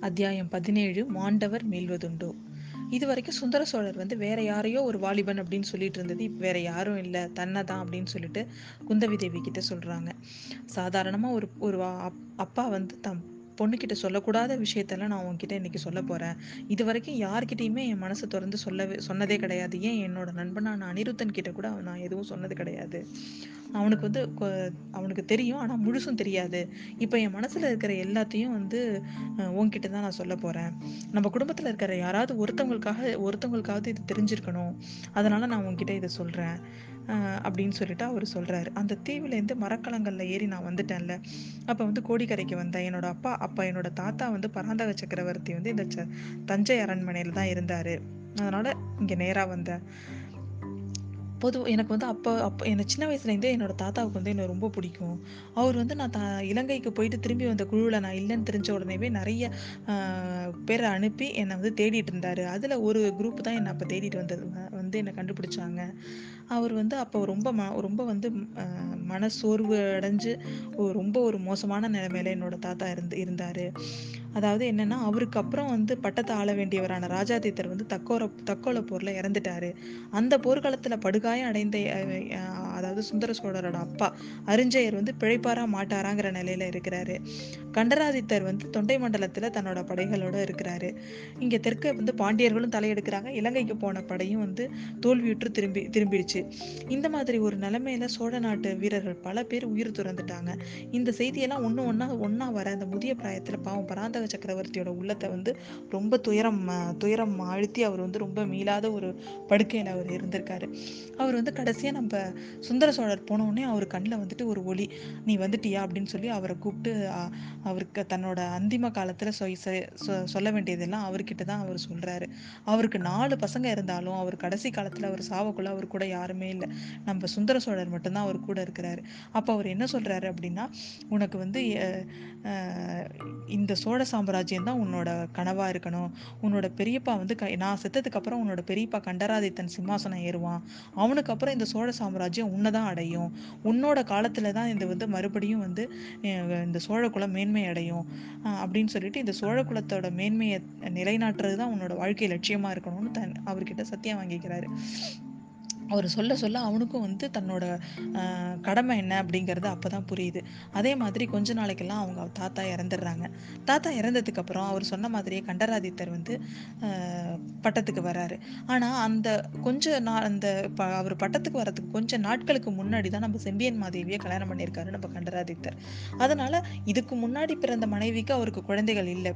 அத்தியாயம் பதினேழு மாண்டவர் மீள்வதுண்டோ? இது வரைக்கும் சுந்தர சோழர் வந்து வேற யாரையோ ஒரு வாலிபன் அப்படின்னு சொல்லிட்டு இருந்தது. இப்போ வேற யாரும் இல்லை. தன்னை தான் அப்படின்னு சொல்லிட்டு குந்தவி தேவி கிட்ட சொல்றாங்க. சாதாரணமா ஒரு ஒரு அப்பா வந்து தம் பொண்ணுக்கிட்ட சொல்லக்கூடாத விஷயத்தெல்லாம் நான் உன்கிட்ட இன்னைக்கு சொல்ல போகிறேன் இது வரைக்கும் யார்கிட்டையுமே என் மனசை திறந்து சொல்லவே சொன்னதே கிடையாது. ஏன் என்னோட நண்பனான அனிருத்தன் கிட்ட கூட நான் எதுவும் சொன்னது கிடையாது. அவனுக்கு வந்து கொ- அவனுக்கு தெரியும் ஆனால் முழுசும் தெரியாது. இப்போ என் மனசில் இருக்கிற எல்லாத்தையும் வந்து உன்கிட்ட தான் நான் சொல்ல போகிறேன் நம்ம குடும்பத்தில் இருக்கிற யாராவது ஒருத்தவங்களுக்காக ஒருத்தவங்களுக்காவது இது தெரிஞ்சிருக்கணும். அதனால நான் உன்கிட்ட இதை சொல்கிறேன் அப்படின்னு சொல்லிட்டு அவர் சொல்கிறாரு அந்த தீவிலேருந்து மரக்கலங்களில் ஏறி நான் வந்துட்டேன்ல. அப்போ வந்து கோடிக்கரைக்கு வந்தேன். என்னோட அப்பா அப்பா என்னோட தாத்தா வந்து பராந்தக சக்கரவர்த்தி வந்து இந்த ச- தஞ்சை அரண்மனையில் தான் இருந்தார். அதனால் இங்கே நேராக வந்தேன். பொது எனக்கு வந்து அப்போ அப்போ என்னை சின்ன வயசுலேருந்தே என்னோட தாத்தாவுக்கு வந்து என்னை ரொம்ப பிடிக்கும். அவர் வந்து நான் த இலங்கைக்கு போயிட்டு திரும்பி வந்த குழுவில் நான் இல்லைன்னு தெரிஞ்ச உடனேவே நிறைய பேரை அனுப்பி என்னை வந்து தேடிட்டு இருந்தார். அதில் ஒரு குரூப் தான் என்னை அப்போ தேடிட்டு வந்தது வந்து என்னை கண்டுபிடிச்சாங்க. அவர் வந்து அப்போ ரொம்ப ம ரொம்ப வந்து மன மனசோர்வு அடைஞ்சு ரொம்ப ஒரு மோசமான நிலைமையில என்னோட தாத்தா இருந்து இருந்தார். அதாவது என்னன்னா அவருக்கு அப்புறம் வந்து பட்டத்தை ஆள வேண்டியவரான ராஜாதித்தர் வந்து தக்கோர தக்கோல போர்ல இறந்துட்டாரு. அந்த போர்க்களத்துல படுகாயம் அடைந்த அதாவது சுந்தர சோழரோட அப்பா அரிஞ்சயர் வந்து பிழைப்பாரா மாட்டாராங்கிற நிலையில இருக்கிறாரு. கண்டராதித்தர் வந்து தொண்டை மண்டலத்துல தன்னோட படைகளோட இருக்கிறாரு. இங்க தெற்க வந்து பாண்டியர்களும் தலையெடுக்கிறாங்க. இலங்கைக்கு போன படையும் வந்து தோல்வியுற்று திரும்பி திரும்பிடுச்சு. இந்த மாதிரி ஒரு நிலைமையில சோழ நாட்டு வீரர்கள் பல பேர் உயிர் துறந்துட்டாங்க. இந்த செய்தியெல்லாம் ஒன்று ஒன்றா ஒன்றா வர அந்த முதிய பிராயத்துல பாவம் பராந்தக சக்கரவர்த்தியோட உள்ளத்தை வந்து ரொம்ப துயரம் துயரம் அழுத்தி அவர் வந்து ரொம்ப மீளாத ஒரு படுக்கையில் அவர் இருந்திருக்காரு. அவர் வந்து கடைசியாக நம்ம சுந்தர சோழர் போனோடனே அவர் கண்ணில் வந்துட்டு ஒரு ஒளி நீ வந்துட்டியா? அப்படின்னு சொல்லி அவரை கூப்பிட்டு அவருக்கு தன்னோட அந்திம காலத்தில் சொல்ல வேண்டியதெல்லாம் அவர்கிட்ட தான் அவர் சொல்கிறாரு அவருக்கு நாலு பசங்க இருந்தாலும் அவர் கடைசி காலத்தில் அவர் சாவக்குள்ள அவர் கூட யாருமே இல்லை. நம்ம சுந்தர சோழர் மட்டும்தான் அவர் கூட இருக்கிறாரு. அப்போ அவர் என்ன சொல்கிறாரு அப்படின்னா உனக்கு வந்து இந்த சோழ சாம்ராஜ்யம் தான் உன்னோட கனவாக இருக்கணும். உன்னோட பெரியப்பா வந்து க- நான் செத்ததுக்கப்புறம் உன்னோட பெரியப்பா கண்டராதித்தன் சிம்மாசனம் ஏறுவான். அவனுக்கு அப்புறம் இந்த சோழ சாம்ராஜ்யம் உன்னதான் அடையும். உன்னோட காலத்தில் தான் இந்த வந்து மறுபடியும் வந்து இந்த சோழ குலம் மேன்மை அடையும். அப்படின்னு சொல்லிட்டு இந்த சோழ குலத்தோட மேன்மையை நிலைநாட்டுறது தான் உன்னோட வாழ்க்கை லட்சியமாக இருக்கணும்னு தன் அவர்கிட்ட சத்தியம் வாங்கிக்கிறாரு. அவர் சொல்ல சொல்ல அவனுக்கும் வந்து தன்னோட கடமை என்ன அப்படிங்கிறது அப்பதான் புரியுது. அதே மாதிரி கொஞ்ச நாளைக்கெல்லாம் அவங்க தாத்தா இறந்துடுறாங்க. தாத்தா இறந்ததுக்கு அப்புறம் அவர் சொன்ன மாதிரியே கண்டராதித்தர் வந்து பட்டத்துக்கு வராரு. ஆனால் அந்த கொஞ்ச நாள் அந்த ப- அவர் பட்டத்துக்கு வர்றதுக்கு கொஞ்சம் நாட்களுக்கு முன்னாடி தான் நம்ம செம்பியன் மாதேவியை கல்யாணம் பண்ணியிருக்காரு நம்ம கண்டராதித்தர். அதனால இதுக்கு முன்னாடி பிறந்த மனைவிக்கு அவருக்கு குழந்தைகள் இல்லை.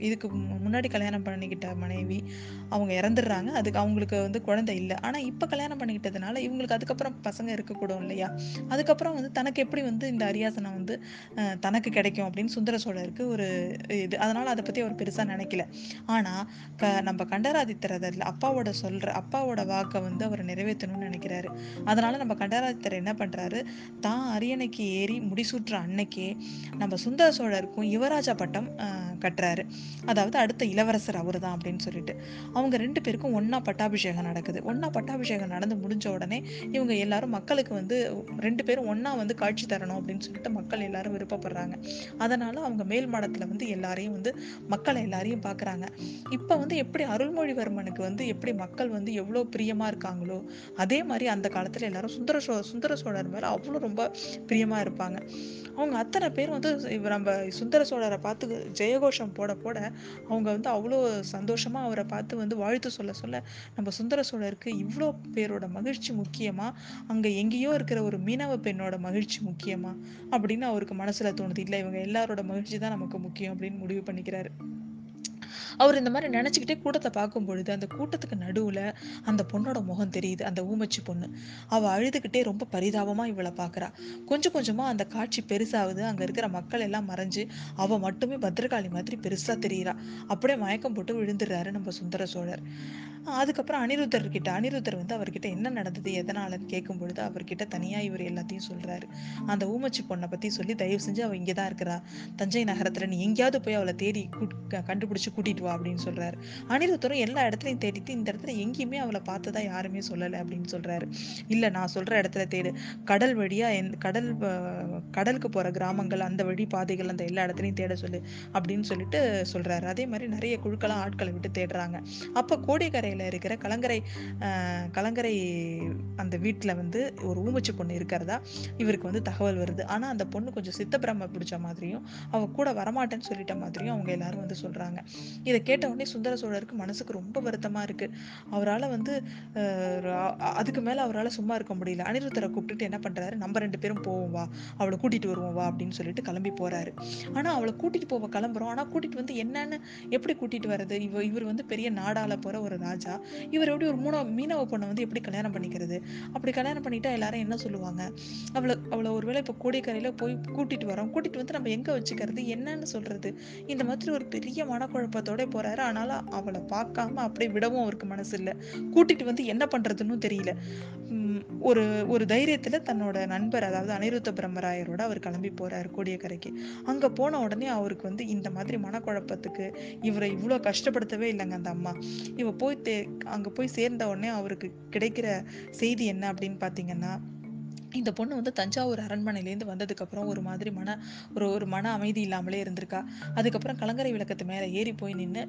இதுக்கு மு- முன்னாடி கல்யாணம் பண்ணிக்கிட்ட மனைவி அவங்க இறந்துடுறாங்க. அதுக்கு அவங்களுக்கு வந்து குழந்தை இல்லை. ஆனால் இப்போ கல்யாணம் பண்ணிக்கிட்டதுனால இவங்களுக்கு அதுக்கப்புறம் பசங்க இருக்கக்கூடும் இல்லையா? அதுக்கப்புறம் வந்து தனக்கு எப்படி வந்து இந்த அரியாசனம் வந்து தனக்கு கிடைக்கும் அப்படின்னு சுந்தர சோழருக்கு ஒரு இது. அதனால் அதை பற்றி அவர் பெருசாக நினைக்கல. ஆனால் க நம்ம கண்டராதித்தர் அதில் அப்பாவோட சொல்கிற அப்பாவோட வாக்கை வந்து அவர் நிறைவேற்றணும்னு நினைக்கிறாரு. அதனால் நம்ம கண்டராதித்தர் என்ன பண்ணுறாரு தான் அரியணைக்கு ஏறி முடிசூற்ற அன்னைக்கே நம்ம சுந்தர சோழருக்கும் யுவராஜா பட்டம் கட்டுறாரு. அதாவது அடுத்த இளவரசர் அவர் தான் அப்படின்னு சொல்லிட்டு. அவங்க ரெண்டு பேருக்கும் ஒன்றா பட்டாபிஷேகம் நடக்குது. ஒன்றா பட்டாபிஷேகம் நடந்து முடிஞ்ச உடனே இவங்க எல்லாரும் மக்களுக்கு வந்து ரெண்டு பேரும் ஒன்றா வந்து காட்சி தரணும் அப்படின்னு சொல்லிட்டு மக்கள் எல்லாரும் விருப்பப்படுறாங்க. அதனால அவங்க மேல் மாடத்தில் வந்து எல்லாரையும் வந்து மக்களை எல்லாரையும் பார்க்குறாங்க இப்போ வந்து எப்படி அருள்மொழிவர்மனுக்கு வந்து எப்படி மக்கள் வந்து எவ்வளோ பிரியமாக இருக்காங்களோ அதே மாதிரி அந்த காலத்தில் எல்லாரும் சுந்தர சோ சுந்தர சோழர் மேலே அவ்வளோ ரொம்ப பிரியமாக இருப்பாங்க. அவங்க அத்தனை பேர் வந்து நம்ம சுந்தர சோழரை பார்த்து ஜெயகோஷம் போட போட அவங்க வந்து அவ்வளோ சந்தோஷமா அவரை பார்த்து வந்து வாழ்த்து சொல்ல சொல்ல நம்ம சுந்தர சோழருக்கு இவ்வளோ பேரோட மகிழ்ச்சி முக்கியமா? அங்க எங்கேயோ இருக்கிற ஒரு மீனவ பெண்ணோட மகிழ்ச்சி முக்கியமா? அப்படின்னு அவருக்கு மனசுல தோணுது. இல்ல இவங்க எல்லாரோட மகிழ்ச்சி தான் நமக்கு முக்கியம் அப்படின்னு முடிவு பண்ணிக்கிறாரு. அவர் இந்த மாதிரி நினச்சிக்கிட்டே கூட்டத்தை பார்க்கும் பொழுது அந்த கூட்டத்துக்கு நடுவில் அந்த பொண்ணோட முகம் தெரியுது அந்த ஊமச்சி பொண்ணு. அவள் அழுதுகிட்டே ரொம்ப பரிதாபமாக இவளை பார்க்கறா. கொஞ்சம் கொஞ்சமாக அந்த காட்சி பெருசாகுது. அங்க இருக்கிற மக்கள் எல்லாம் மறைஞ்சு அவள் மட்டுமே பத்திரகாளி மாதிரி பெருசாக தெரியுறா. அப்படியே மயக்கம் போட்டு விழுந்துடுறாரு நம்ம சுந்தர சோழர். அதுக்கப்புறம் அனிருத்தர் கிட்ட அனிருத்தர் வந்து அவர்கிட்ட என்ன நடந்தது எதனாலன்னு கேட்கும் பொழுது அவர்கிட்ட தனியாக இவர் எல்லாத்தையும் சொல்றாரு. அந்த ஊமச்சி பொண்ணை பற்றி சொல்லி தயவு செஞ்சு அவள் இங்கே தான் இருக்கிறா. தஞ்சை நகரத்துல நீ எங்கேயாவது போய் அவளை தேடி கண்டுபிடிச்சி கண்டுபிடிச்சு கூட்டிட்டு வா அப்படின்னு சொல்றாரு. அனிருத்தரும் எல்லா இடத்துலையும் தேடிட்டு இந்த இடத்துல எங்கேயுமே அவளை பார்த்ததா யாருமே சொல்லலை அப்படின்னு சொல்றாரு. இல்ல நான் சொல்ற இடத்துல தேடு. கடல் வழியா எந்த கடல் கடலுக்கு போற கிராமங்கள் அந்த வழி பாதைகள் அந்த எல்லா இடத்துலையும் தேட சொல்லு அப்படின்னு சொல்லிட்டு சொல்றாரு. அதே மாதிரி நிறைய குழுக்களாக ஆட்களை விட்டு தேடுறாங்க. அப்ப கோடிக்கரையில இருக்கிற கலங்கரை கலங்கரை அந்த வீட்டுல வந்து ஒரு ஊமச்சி பொண்ணு இருக்கிறதா? இவருக்கு வந்து தகவல் வருது. ஆனா அந்த பொண்ணு கொஞ்சம் சித்தப்பிரம பிடிச்ச மாதிரியும் அவ கூட வரமாட்டேன்னு சொல்லிட்ட மாதிரியும் அவங்க எல்லாரும் வந்து சொல்றாங்க. இதை கேட்ட உடனே சுந்தர சோழருக்கு மனசுக்கு ரொம்ப வருத்தமாக இருக்கு. அவரால் வந்து அதுக்கு மேலே அவரால் சும்மா இருக்க முடியல. அனிருத்தரை கூப்பிட்டுட்டு என்ன பண்ணுறாரு நம்ம ரெண்டு பேரும் போவோம் வா அவளை கூட்டிகிட்டு வருவோம் வா அப்படின்னு சொல்லிட்டு கிளம்பி போகிறாரு ஆனால் அவளை கூட்டிட்டு போவ கிளம்புறோம். ஆனால் கூட்டிகிட்டு வந்து என்னென்னு எப்படி கூட்டிகிட்டு வர்றது? இவ இவர் வந்து பெரிய நாடால போகிற ஒரு ராஜா. இவர் எப்படி ஒரு மூணோ மீனவ பொண்ணை வந்து எப்படி கல்யாணம் பண்ணிக்கிறது? அப்படி கல்யாணம் பண்ணிட்டா எல்லாரும் என்ன சொல்லுவாங்க? அவளை அவளை ஒருவேளை இப்போ கோடிக்கரையில் போய் கூட்டிகிட்டு வரோம் கூட்டிகிட்டு வந்து நம்ம எங்கே வச்சுக்கிறது? என்னன்னு சொல்கிறது இந்த மாதிரி ஒரு பெரிய மனக்குழப்பத்தோட போறாரு. ஆனாலும் அவளை பார்க்காம அப்படியே விடவும் அவருக்கு மனசு இல்லை. கூட்டிட்டு வந்து என்ன பண்றதுன்னு தெரியல. ஒரு ஒரு தைரியத்துல தன்னோட நண்பர் அதாவது அனிருத்த பிரம்மராயரோட அவர் கிளம்பி போறாரு கோடியக்கரைக்கு. அங்க போன உடனே அவருக்கு வந்து இந்த மாதிரி மனக்குழப்பத்துக்கு இவரை இவ்வளோ கஷ்டப்படுத்தவே இல்லைங்க அந்த அம்மா. இவ போய் தே அங்க போய் சேர்ந்த உடனே அவருக்கு கிடைக்கிற செய்தி என்ன அப்படின்னு பாத்தீங்கன்னா இந்த பொண்ணு வந்து தஞ்சாவூர் அரண்மனையிலேருந்து வந்ததுக்கப்புறம் ஒரு மாதிரி மன ஒரு ஒரு மன அமைதி இல்லாமலே இருந்திருக்கா. அதுக்கப்புறம் கலங்கரை விளக்கத்து மேலே ஏறி போய் நின்று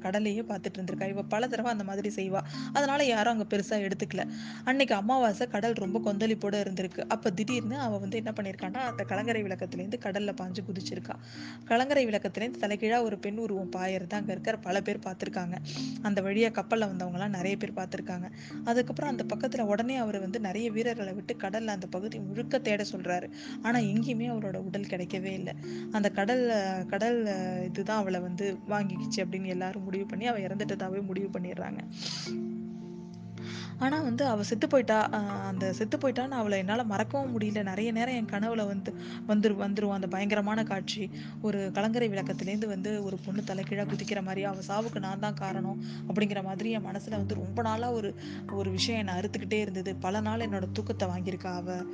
கடலையே பார்த்துட்டு இருந்திருக்கா. இவள் பல தடவை அந்த மாதிரி செய்வா. அதனால யாரும் அங்கே பெருசாக எடுத்துக்கல. அன்னைக்கு அமாவாசை கடல் ரொம்ப கொந்தளிப்போட இருந்திருக்கு. அப்போ திடீர்னு அவள் வந்து என்ன பண்ணியிருக்கான்னா அந்த கலங்கரை விளக்கத்துலேருந்து கடலில் பாஞ்சு குதிச்சிருக்கா. கலங்கரை விளக்கத்துலேருந்து தலைகீழா ஒரு பெண் உருவம் பாயறது அங்கே இருக்கிற பல பேர் பார்த்துருக்காங்க. அந்த வழியாக கப்பலில் வந்தவங்களாம் நிறைய பேர் பார்த்துருக்காங்க. அதுக்கப்புறம் அந்த பக்கத்தில் உடனே அவர் வந்து நிறைய வீரர்களை விட்டு கடலில் அந்த பகுதி முழுக்க தேட சொல்றாரு. ஆனா எங்கேயுமே அவரோட உடல் கிடைக்கவே இல்லை. அந்த கடல் கடல் இதுதான் அவளை வந்து வாங்கிக்கிச்சு அப்படின்னு எல்லாரும் முடிவு பண்ணி அவ இறந்துட்டதாவே முடிவு பண்ணிடுறாங்க. ஆனால் வந்து அவள் செத்து போயிட்டா அந்த செத்து போயிட்டான்னு அவளை என்னால் மறக்கவும் முடியல. நிறைய நேரம் என் கனவுல வந்து வந்துரு வந்துருவோம் அந்த பயங்கரமான காட்சி. ஒரு கலங்கரை விளக்கத்துலேருந்து வந்து ஒரு பொண்ணு தலைக்கீழாக குதிக்கிற மாதிரி அவள் சாவுக்கு நான் தான் காரணம் அப்படிங்கிற மாதிரி என் மனசில் வந்து ரொம்ப நாளாக ஒரு ஒரு விஷயம் என்னை அறுத்துக்கிட்டே இருந்தது. பல நாள் என்னோட தூக்கத்தை வாங்கியிருக்கா அவள்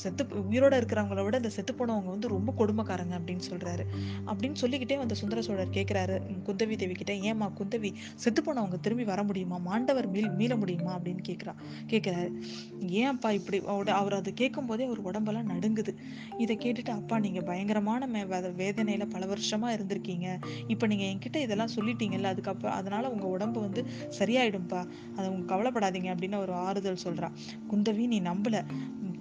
செத்து உயிரோட இருக்கிறவங்கள விட இந்த செத்து போனவங்க வந்து ரொம்ப கொடுமைக்காரங்க அப்படின்னு சொல்றாரு. அப்படின்னு சொல்லிக்கிட்டே வந்த சுந்தர சோழர் கேட்கிறாரு குந்தவி தேவி கிட்ட ஏமா குந்தவி செத்து போனவங்க திரும்பி வர முடியுமா? மாண்டவர் மீள் மீள முடியுமா அப்படின்னு கேட்குறான் கேட்குறாரு ஏன்ப்பா இப்படி அவட அவர் அதை கேட்கும் போதே அவர் உடம்பெல்லாம் நடுங்குது. இதை கேட்டுட்டு அப்பா நீங்கள் பயங்கரமான மே- வேதனையில் பல வருஷமாக இருந்திருக்கீங்க. இப்போ நீங்கள் என்கிட்ட இதெல்லாம் சொல்லிட்டீங்கல்ல அதுக்கப்புறம் அதனால் உங்கள் உடம்பு வந்து சரியாயிடும்பா. அதை உங்க கவலைப்படாதீங்க அப்படின்னு ஒரு ஆறுதல் சொல்கிறா குந்தவி நீ நம்பல.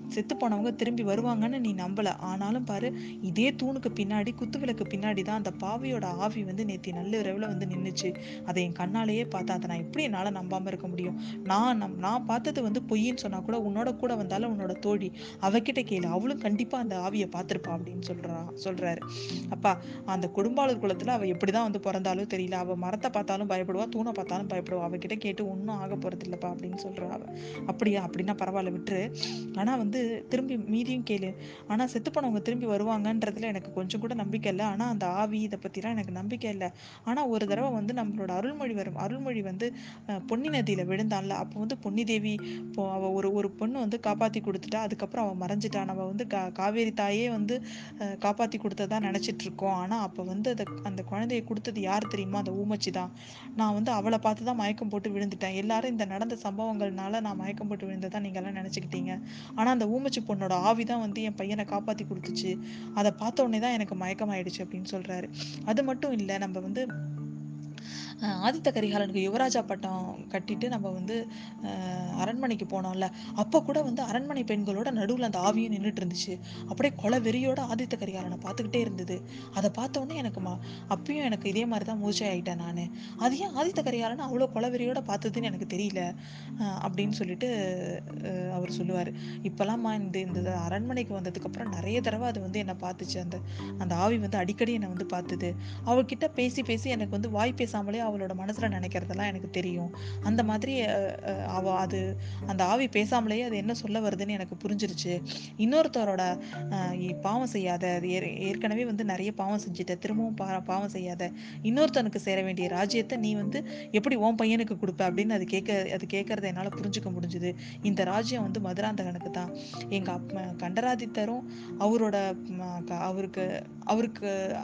செத்து போனவங்க திரும்பி வருவாங்கன்னு நீ நம்பல. ஆனாலும் பாரு இதே தூணுக்கு பின்னாடி குத்து விளக்கு பின்னாடி தான் அந்த பாவியோட ஆவி வந்து நேத்தி நள்ளிரவுல வந்து நின்றுச்சு அதை என் கண்ணாலேயே பார்த்தா அதை நான் எப்படி என்னால் நம்பாம இருக்க முடியும்? நான் நம் நான் பார்த்தது வந்து பொய்ன்னு சொன்னா கூட உன்னோட கூட வந்தாலும் உன்னோட தோழி அவகிட்ட கேளு. அவளும் கண்டிப்பா அந்த ஆவியை பார்த்துருப்பா அப்படின்னு சொல்கிறா சொல்றாரு. அப்பா அந்த கொடும்பால குலத்தில் அவள் அவ எப்படிதான் வந்து பிறந்தாலும் தெரியல. அவ மரத்தை பார்த்தாலும் பயப்படுவா தூணை பார்த்தாலும் பயப்படுவா. அவகிட்ட கேட்டு ஒன்றும் ஆக போறது இல்லப்பா அப்படின்னு சொல்றா அவ. அப்படியா? அப்படின்னா பரவாயில்ல விட்டுரு. ஆனா வந்து திரும்பி மீதியும் கேளு. ஆனால் செத்து போனவங்க திரும்பி வருவாங்கன்றதுல எனக்கு கொஞ்சம் கூட நம்பிக்கை இல்லை. ஆனால் அந்த ஆவி இதை பற்றிலாம் எனக்கு நம்பிக்கை இல்லை. ஆனால் ஒரு தடவை வந்து நம்மளோட அருள்மொழி வரும் அருள்மொழி வந்து பொன்னி நதியில் விழுந்தான்ல. அப்போ வந்து பொன்னி தேவி இப்போ ஒரு ஒரு பொண்ணு வந்து காப்பாற்றி கொடுத்துட்டா. அதுக்கப்புறம் அவள் மறைஞ்சிட்டா நம்ம வந்து கா காவேரி தாயே வந்து காப்பாற்றி கொடுத்ததா நினச்சிட்டு இருக்கோம் ஆனால் அப்போ வந்து அதை அந்த குழந்தைய கொடுத்தது யார் தெரியுமா? அந்த ஊமச்சி தான். நான் வந்து அவளை பார்த்து தான் மயக்கம் போட்டு விழுந்துட்டேன். எல்லாரும் இந்த நடந்த சம்பவங்கள்னால நான் மயக்கம் போட்டு விழுந்ததா நீங்கள்லாம் எல்லாம் ஆனால் அந்த ஊமச்சி பொண்ணோட ஆவி தான் வந்து என் பையனை காப்பாற்றி கொடுத்துச்சு. அதை பார்த்த உடனே தான் எனக்கு மயக்கமாயிடுச்சு அப்படின்னு சொல்கிறாரு அது மட்டும் இல்லை நம்ம வந்து ஆதித்த கரிகாலனுக்கு யுவராஜா பட்டம் கட்டிட்டு நம்ம வந்து அரண்மனைக்கு போனோம்ல அப்போ கூட வந்து அரண்மனை பெண்களோட நடுவில் அந்த ஆவியும் நின்றுட்டு இருந்துச்சு. அப்படியே கொலை வெறியோட ஆதித்த கரிகாலனை பார்த்துக்கிட்டே இருந்தது. அதை பார்த்தோன்னே எனக்கு மா அப்பயும் எனக்கு இதே மாதிரி தான் மூச்சை ஆயிட்டேன் நான். அது ஏன் ஆதித்த கரிகாலனை அவ்வளோ கொலை வெறியோட பார்த்ததுன்னு எனக்கு தெரியல. அப்படின்னு சொல்லிட்டு அவர் சொல்லுவார். இப்பெல்லாம்மா இந்த இந்த அரண்மனைக்கு வந்ததுக்கப்புறம் நிறைய தடவை அது வந்து என்னை பார்த்துச்சு. அந்த அந்த ஆவி வந்து அடிக்கடி என்னை வந்து பார்த்தது. அவகிட்ட பேசி பேசி எனக்கு வந்து வாய் பேசாமலே அவளோட மனசில் நினைக்கிறதெல்லாம் எனக்கு தெரியும். அந்த மாதிரி அவ அது அந்த ஆவி பேசாமலேயே அது என்ன சொல்ல வருதுன்னு எனக்கு புரிஞ்சிருச்சு. இன்னொருத்தரோட பாவம் செய்யாத அது ஏற்கனவே வந்து நிறைய பாவம் செஞ்சுட்ட திரும்பவும் பா பாவம் செய்யாத இன்னொருத்தனுக்கு சேர வேண்டிய ராஜ்யத்தை நீ வந்து எப்படி உன் பையனுக்கு கொடுப்ப அப்படின்னு அது கேட்க அது கேட்கறத என்னால் புரிஞ்சுக்க முடிஞ்சுது. இந்த ராஜ்யம் வந்து மதுராந்தகனுக்கு தான். எங்கள் அப் கண்டராதித்தரும் அவரோட க- அவருக்கு அவருக்கு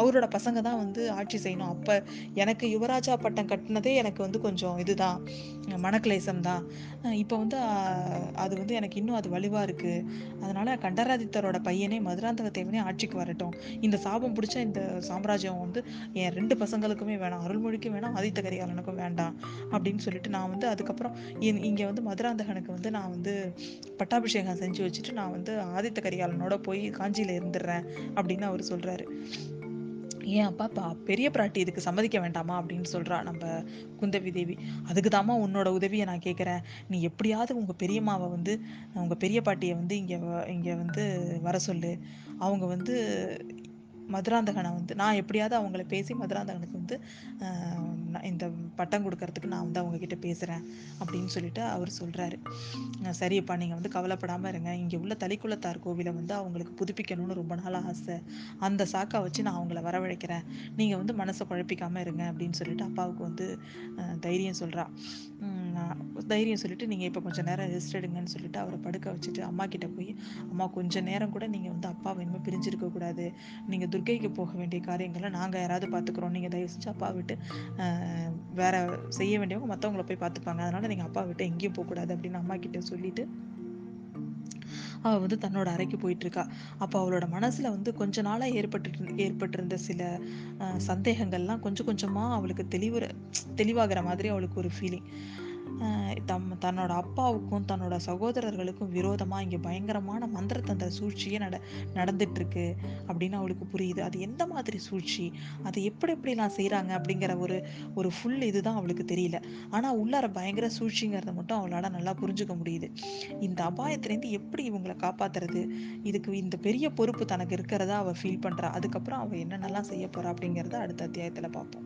அவரோட பசங்க தான் வந்து ஆட்சி செய்யணும். அப்போ எனக்கு யுவராஜா பட்டம் கட்டினதே எனக்கு வந்து கொஞ்சம் இதுதான். மனக்லேசம் தான். இப்போ வந்து அது வந்து எனக்கு இன்னும் அது வலுவாக இருக்குது அதனால் கண்டராதித்தரோட பையனே மதுராந்தக தேவனே ஆட்சிக்கு வரட்டும். இந்த சாபம் பிடிச்ச இந்த சாம்ராஜ்யம் வந்து என் ரெண்டு பசங்களுக்குமே வேணாம். அருள்மொழிக்கும் வேணாம் ஆதித்த கரிகாலனுக்கும் வேண்டாம் அப்படின்னு சொல்லிட்டு நான் வந்து அதுக்கப்புறம் இங்கே வந்து மதுராந்தகனுக்கு வந்து நான் வந்து பட்டாபிஷேகம் செஞ்சு வச்சுட்டு நான் வந்து ஆதித்த கரிகாலனோட போய் காஞ்சியில் இருந்துடுறேன் அப்படின்னு அவர் சொல்கிறாரு ஏன் அப்பா பா பெரிய பிராட்டி இதுக்கு சம்மதிக்க வேண்டாமா? அப்படின்னு சொல்றா நம்ம குந்தவி தேவி. அதுக்கு தாம்மா உன்னோட உதவியை நான் கேட்குறேன் நீ எப்படியாவது உங்கள் பெரியம்மாவை வந்து உங்கள் பெரிய பாட்டியை வந்து இங்கே இங்கே வந்து வர சொல்லு. அவங்க வந்து மதுராந்தகனை வந்து நான் எப்படியாவது அவங்கள பேசி மதுராந்தகனுக்கு வந்து இந்த பட்டம் கொடுக்கறதுக்கு நான் வந்து அவங்கக்கிட்ட பேசுகிறேன் அப்படின்னு சொல்லிட்டு அவர் சொல்கிறாரு சரியப்பா நீங்கள் வந்து கவலைப்படாமல் இருங்க. இங்கே உள்ள தளிக்குளத்தார் கோவிலை வந்து அவங்களுக்கு புதுப்பிக்கணும்னு ரொம்ப நாள் ஆசை. அந்த சாக்கா வச்சு நான் அவங்கள வரவழைக்கிறேன். நீங்கள் வந்து மனசை குழப்பிக்காமல் இருங்க அப்படின்னு சொல்லிட்டு அப்பாவுக்கு வந்து தைரியம் சொல்கிறா தைரியம் சொல்லிட்டு நீங்கள் இப்போ கொஞ்சம் நேரம் ரெஸ்ட் எடுங்கன்னு சொல்லிட்டு அவரை படுக்க வச்சுட்டு அம்மா கிட்ட போய் அம்மா கொஞ்சம் நேரம் கூட நீங்கள் வந்து அப்பாவை இனிமேல் பிரிஞ்சிருக்க கூடாது. நீங்கள் துர்க்கைக்கு போக வேண்டிய காரியங்களை நாங்கள் யாராவது பார்த்துக்குறோம் நீங்கள் தயவு செஞ்சு அப்பா விட்டு வேற செய்ய வேண்டியவங்க மற்றவங்கள போய் பார்த்துப்பாங்க. அதனால் நீங்கள் அப்பா விட்டு எங்கேயும் போகக்கூடாது அப்படின்னு அம்மா கிட்ட சொல்லிட்டு அவள் வந்து தன்னோட அறைக்கு போயிட்டுருக்கா. அப்போ அவளோட மனசில் வந்து கொஞ்ச நாளாக ஏற்பட்டு ஏற்பட்டிருந்த சில சந்தேகங்கள்லாம் கொஞ்சம் கொஞ்சமாக அவளுக்கு தெளிவுற தெளிவாகிற மாதிரி அவளுக்கு ஒரு ஃபீலிங் தம் தன்னோட அப்பாவுக்கும் தன்னோட சகோதரர்களுக்கும் விரோதமாக இங்கே பயங்கரமான மந்திரத்தந்திர சூழ்ச்சியே நட நடந்துட்டுருக்கு அப்படின்னு அவளுக்கு புரியுது. அது எந்த மாதிரி சூழ்ச்சி? அதை எப்படி எப்படிலாம் செய்கிறாங்க அப்படிங்கிற ஒரு ஒரு ஃபுல் இதுதான் அவளுக்கு தெரியல. ஆனால் உள்ளார பயங்கர சூழ்ச்சிங்கிறத மட்டும் அவளால் நல்லா புரிஞ்சுக்க முடியுது. இந்த அபாயத்துலேருந்து எப்படி இவங்களை காப்பாத்துறது? இதுக்கு இந்த பெரிய பொறுப்பு தனக்கு இருக்கிறதா அவள் ஃபீல் பண்ணுறா அதுக்கப்புறம் அவள் என்னென்னலாம் செய்ய போகிறா அப்படிங்கிறத அடுத்த அத்தியாயத்தில் பார்ப்போம்.